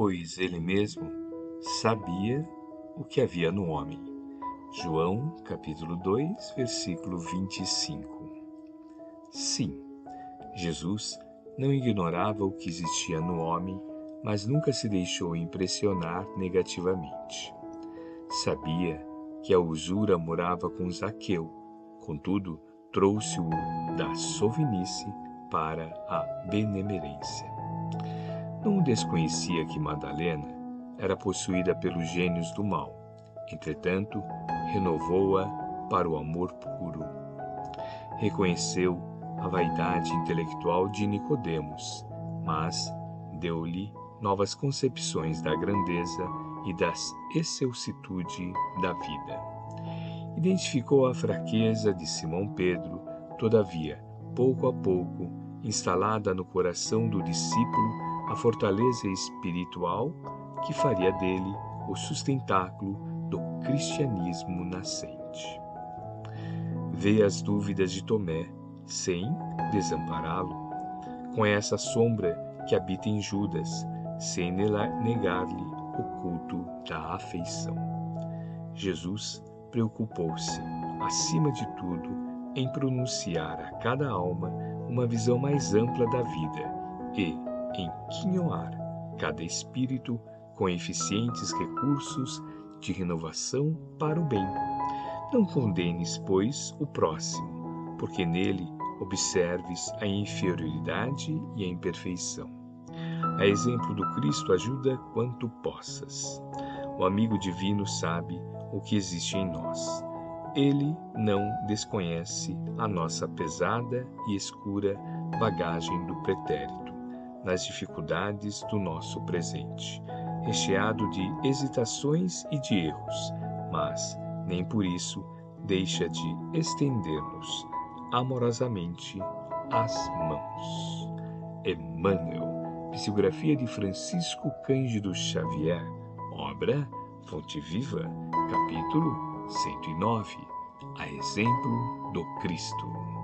pois ele mesmo sabia o que havia no homem. João, capítulo 2, versículo 25. Sim, Jesus não ignorava o que existia no homem, mas nunca se deixou impressionar negativamente. Sabia que a usura morava com Zaqueu, contudo, trouxe-o da sovinice para a benemerência. Não desconhecia que Madalena era possuída pelos gênios do mal. Entretanto, renovou-a para o amor puro. Reconheceu a vaidade intelectual de Nicodemos, mas deu-lhe novas concepções da grandeza e da excelsitude da vida. Identificou a fraqueza de Simão Pedro, todavia, pouco a pouco, instalada no coração do discípulo a fortaleza espiritual que faria dele o sustentáculo do cristianismo nascente. Vê as dúvidas de Tomé sem desampará-lo, com essa sombra que habita em Judas, sem negar-lhe o culto da afeição. Jesus preocupou-se, acima de tudo, em pronunciar a cada alma uma visão mais ampla da vida e em quinhoar cada espírito com eficientes recursos de renovação para o bem. Não condenes, pois, o próximo, porque nele observes a inferioridade e a imperfeição. A exemplo do Cristo, ajuda quanto possas. O amigo divino sabe o que existe em nós. Ele não desconhece a nossa pesada e escura bagagem do pretérito, nas dificuldades do nosso presente, recheado de hesitações e de erros, mas nem por isso deixa de estender-nos amorosamente as mãos. Emmanuel, psicografia de Francisco Cândido Xavier, obra Fonte Viva, capítulo 109, a exemplo do Cristo.